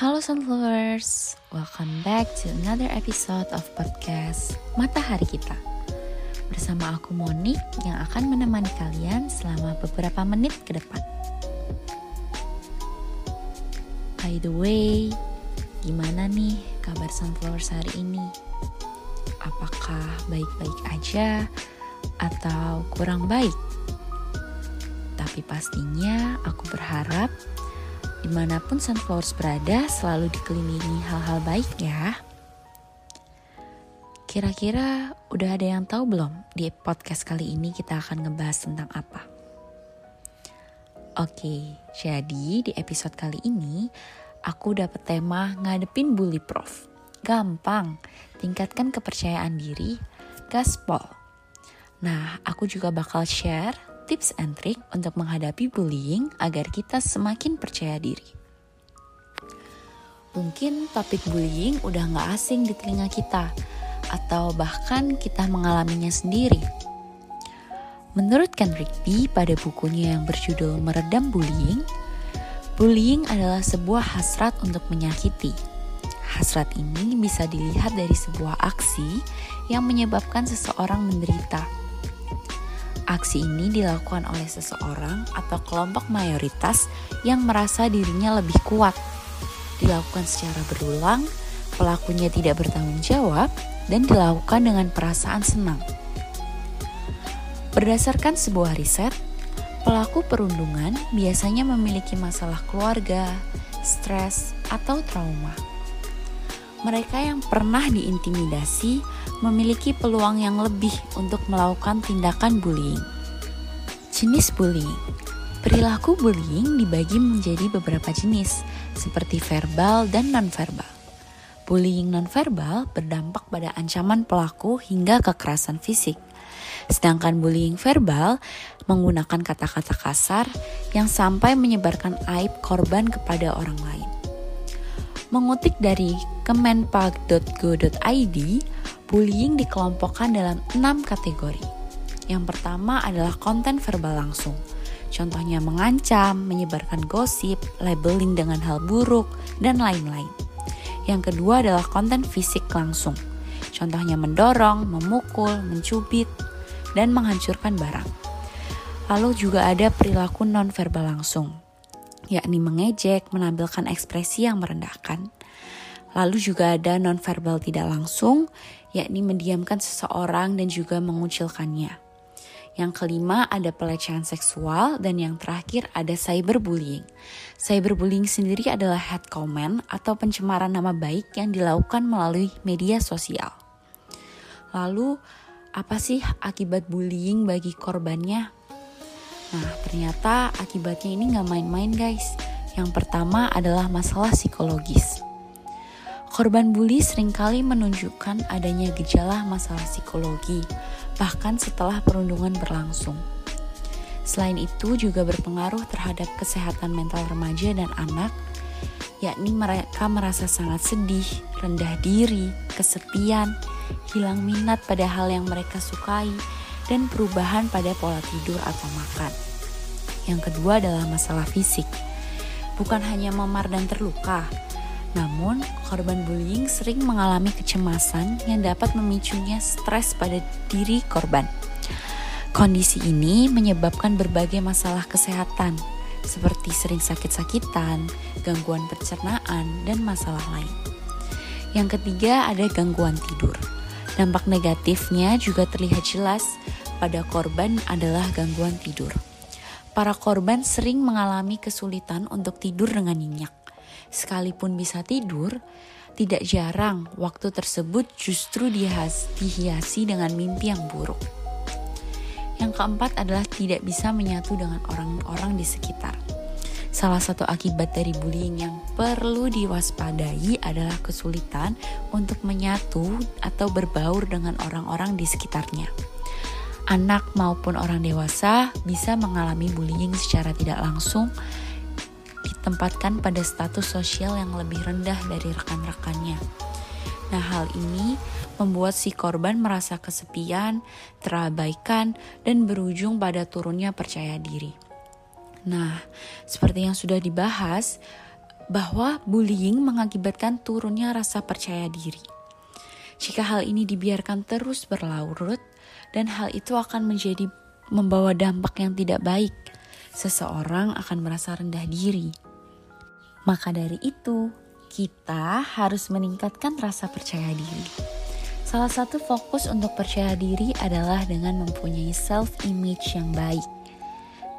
Halo Sunflowers, welcome back to another episode of podcast Matahari Kita Bersama aku Monik yang akan menemani kalian selama beberapa menit ke depan By the way, gimana nih kabar Sunflowers hari ini? Apakah baik-baik aja atau kurang baik? Tapi pastinya aku berharap di mana pun sunflowers berada selalu dikelilingi hal-hal baik ya. Kira-kira udah ada yang tahu belum di podcast kali ini kita akan ngebahas tentang apa? Oke, jadi di episode kali ini aku dapat tema ngadepin bully prof. Gampang, tingkatkan kepercayaan diri, gaspol. Nah, aku juga bakal share tips and trick untuk menghadapi bullying agar kita semakin percaya diri. Mungkin topik bullying udah gak asing di telinga kita, atau bahkan kita mengalaminya sendiri. Menurut Ken Rigby pada bukunya yang berjudul Meredam Bullying, bullying adalah sebuah hasrat untuk menyakiti. Hasrat ini bisa dilihat dari sebuah aksi yang menyebabkan seseorang menderita Aksi ini dilakukan oleh seseorang atau kelompok mayoritas yang merasa dirinya lebih kuat. Dilakukan secara berulang, pelakunya tidak bertanggung jawab, dan dilakukan dengan perasaan senang. Berdasarkan sebuah riset, pelaku perundungan biasanya memiliki masalah keluarga, stres, atau trauma. Mereka yang pernah diintimidasi memiliki peluang yang lebih untuk melakukan tindakan bullying. Jenis bullying Perilaku bullying dibagi menjadi beberapa jenis, seperti verbal dan nonverbal. Bullying nonverbal berdampak pada ancaman pelaku hingga kekerasan fisik. Sedangkan bullying verbal menggunakan kata-kata kasar yang sampai menyebarkan aib korban kepada orang lain. Mengutip dari kemenpag.go.id, bullying dikelompokkan dalam enam kategori. Yang pertama adalah konten verbal langsung. Contohnya mengancam, menyebarkan gosip, labeling dengan hal buruk, dan lain-lain. Yang kedua adalah konten fisik langsung. Contohnya mendorong, memukul, mencubit, dan menghancurkan barang. Lalu juga ada perilaku non-verbal langsung, yakni mengejek, menampilkan ekspresi yang merendahkan. Lalu juga ada non-verbal tidak langsung, yakni mendiamkan seseorang dan juga mengucilkannya. Yang kelima ada pelecehan seksual dan yang terakhir ada cyberbullying. Cyberbullying sendiri adalah head comment atau pencemaran nama baik yang dilakukan melalui media sosial. Lalu apa sih akibat bullying bagi korbannya? Nah ternyata akibatnya ini gak main-main guys. Yang pertama adalah masalah psikologis. Korban bully sering kali menunjukkan adanya gejala masalah psikologi, bahkan setelah perundungan berlangsung. Selain itu juga berpengaruh terhadap kesehatan mental remaja dan anak, yakni mereka merasa sangat sedih, rendah diri, kesepian, hilang minat pada hal yang mereka sukai, dan perubahan pada pola tidur atau makan. Yang kedua adalah masalah fisik. Bukan hanya memar dan terluka, namun, korban bullying sering mengalami kecemasan yang dapat memicunya stres pada diri korban. Kondisi ini menyebabkan berbagai masalah kesehatan, seperti sering sakit-sakitan, gangguan pencernaan, dan masalah lain. Yang ketiga, ada gangguan tidur. Dampak negatifnya juga terlihat jelas pada korban adalah gangguan tidur. Para korban sering mengalami kesulitan untuk tidur dengan nyenyak sekalipun bisa tidur, tidak jarang waktu tersebut justru dihiasi dengan mimpi yang buruk. Yang keempat adalah tidak bisa menyatu dengan orang-orang di sekitar. Salah satu akibat dari bullying yang perlu diwaspadai adalah kesulitan untuk menyatu atau berbaur dengan orang-orang di sekitarnya. Anak maupun orang dewasa bisa mengalami bullying secara tidak langsung ditempatkan pada status sosial yang lebih rendah dari rekan-rekannya. Nah, hal ini membuat si korban merasa kesepian, terabaikan, dan berujung pada turunnya percaya diri. Nah, seperti yang sudah dibahas, bahwa bullying mengakibatkan turunnya rasa percaya diri. Jika hal ini dibiarkan terus berlarut dan hal itu akan menjadi membawa dampak yang tidak baik, seseorang akan merasa rendah diri. Maka dari itu, kita harus meningkatkan rasa percaya diri. Salah satu fokus untuk percaya diri adalah dengan mempunyai self-image yang baik.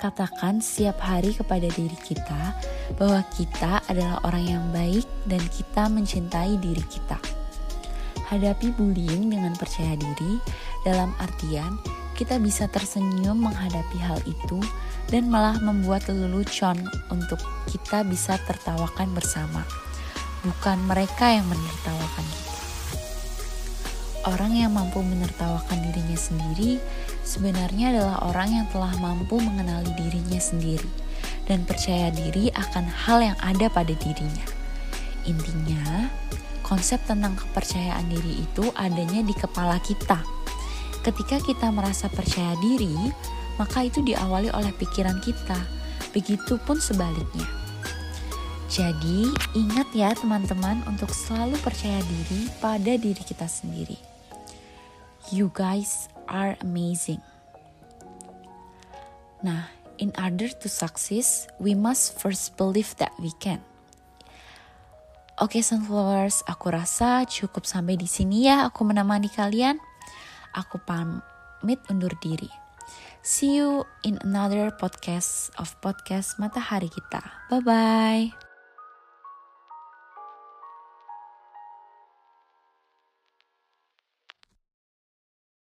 Katakan setiap hari kepada diri kita bahwa kita adalah orang yang baik dan kita mencintai diri kita. Hadapi bullying dengan percaya diri, dalam artian kita bisa tersenyum menghadapi hal itu dan malah membuat lelucon untuk kita bisa tertawakan bersama. Bukan mereka yang menertawakan kita. Orang yang mampu menertawakan dirinya sendiri sebenarnya adalah orang yang telah mampu mengenali dirinya sendiri dan percaya diri akan hal yang ada pada dirinya. Intinya, konsep tentang kepercayaan diri itu adanya di kepala kita. Ketika kita merasa percaya diri, maka itu diawali oleh pikiran kita. Begitupun sebaliknya. Jadi, ingat ya teman-teman untuk selalu percaya diri pada diri kita sendiri. You guys are amazing. Nah, in order to succeed, we must first believe that we can. Oke, okay, sunflowers, aku rasa cukup sampai di sini ya aku menemani kalian. Aku pamit undur diri. See you in another podcast of podcast Matahari Kita. Bye bye.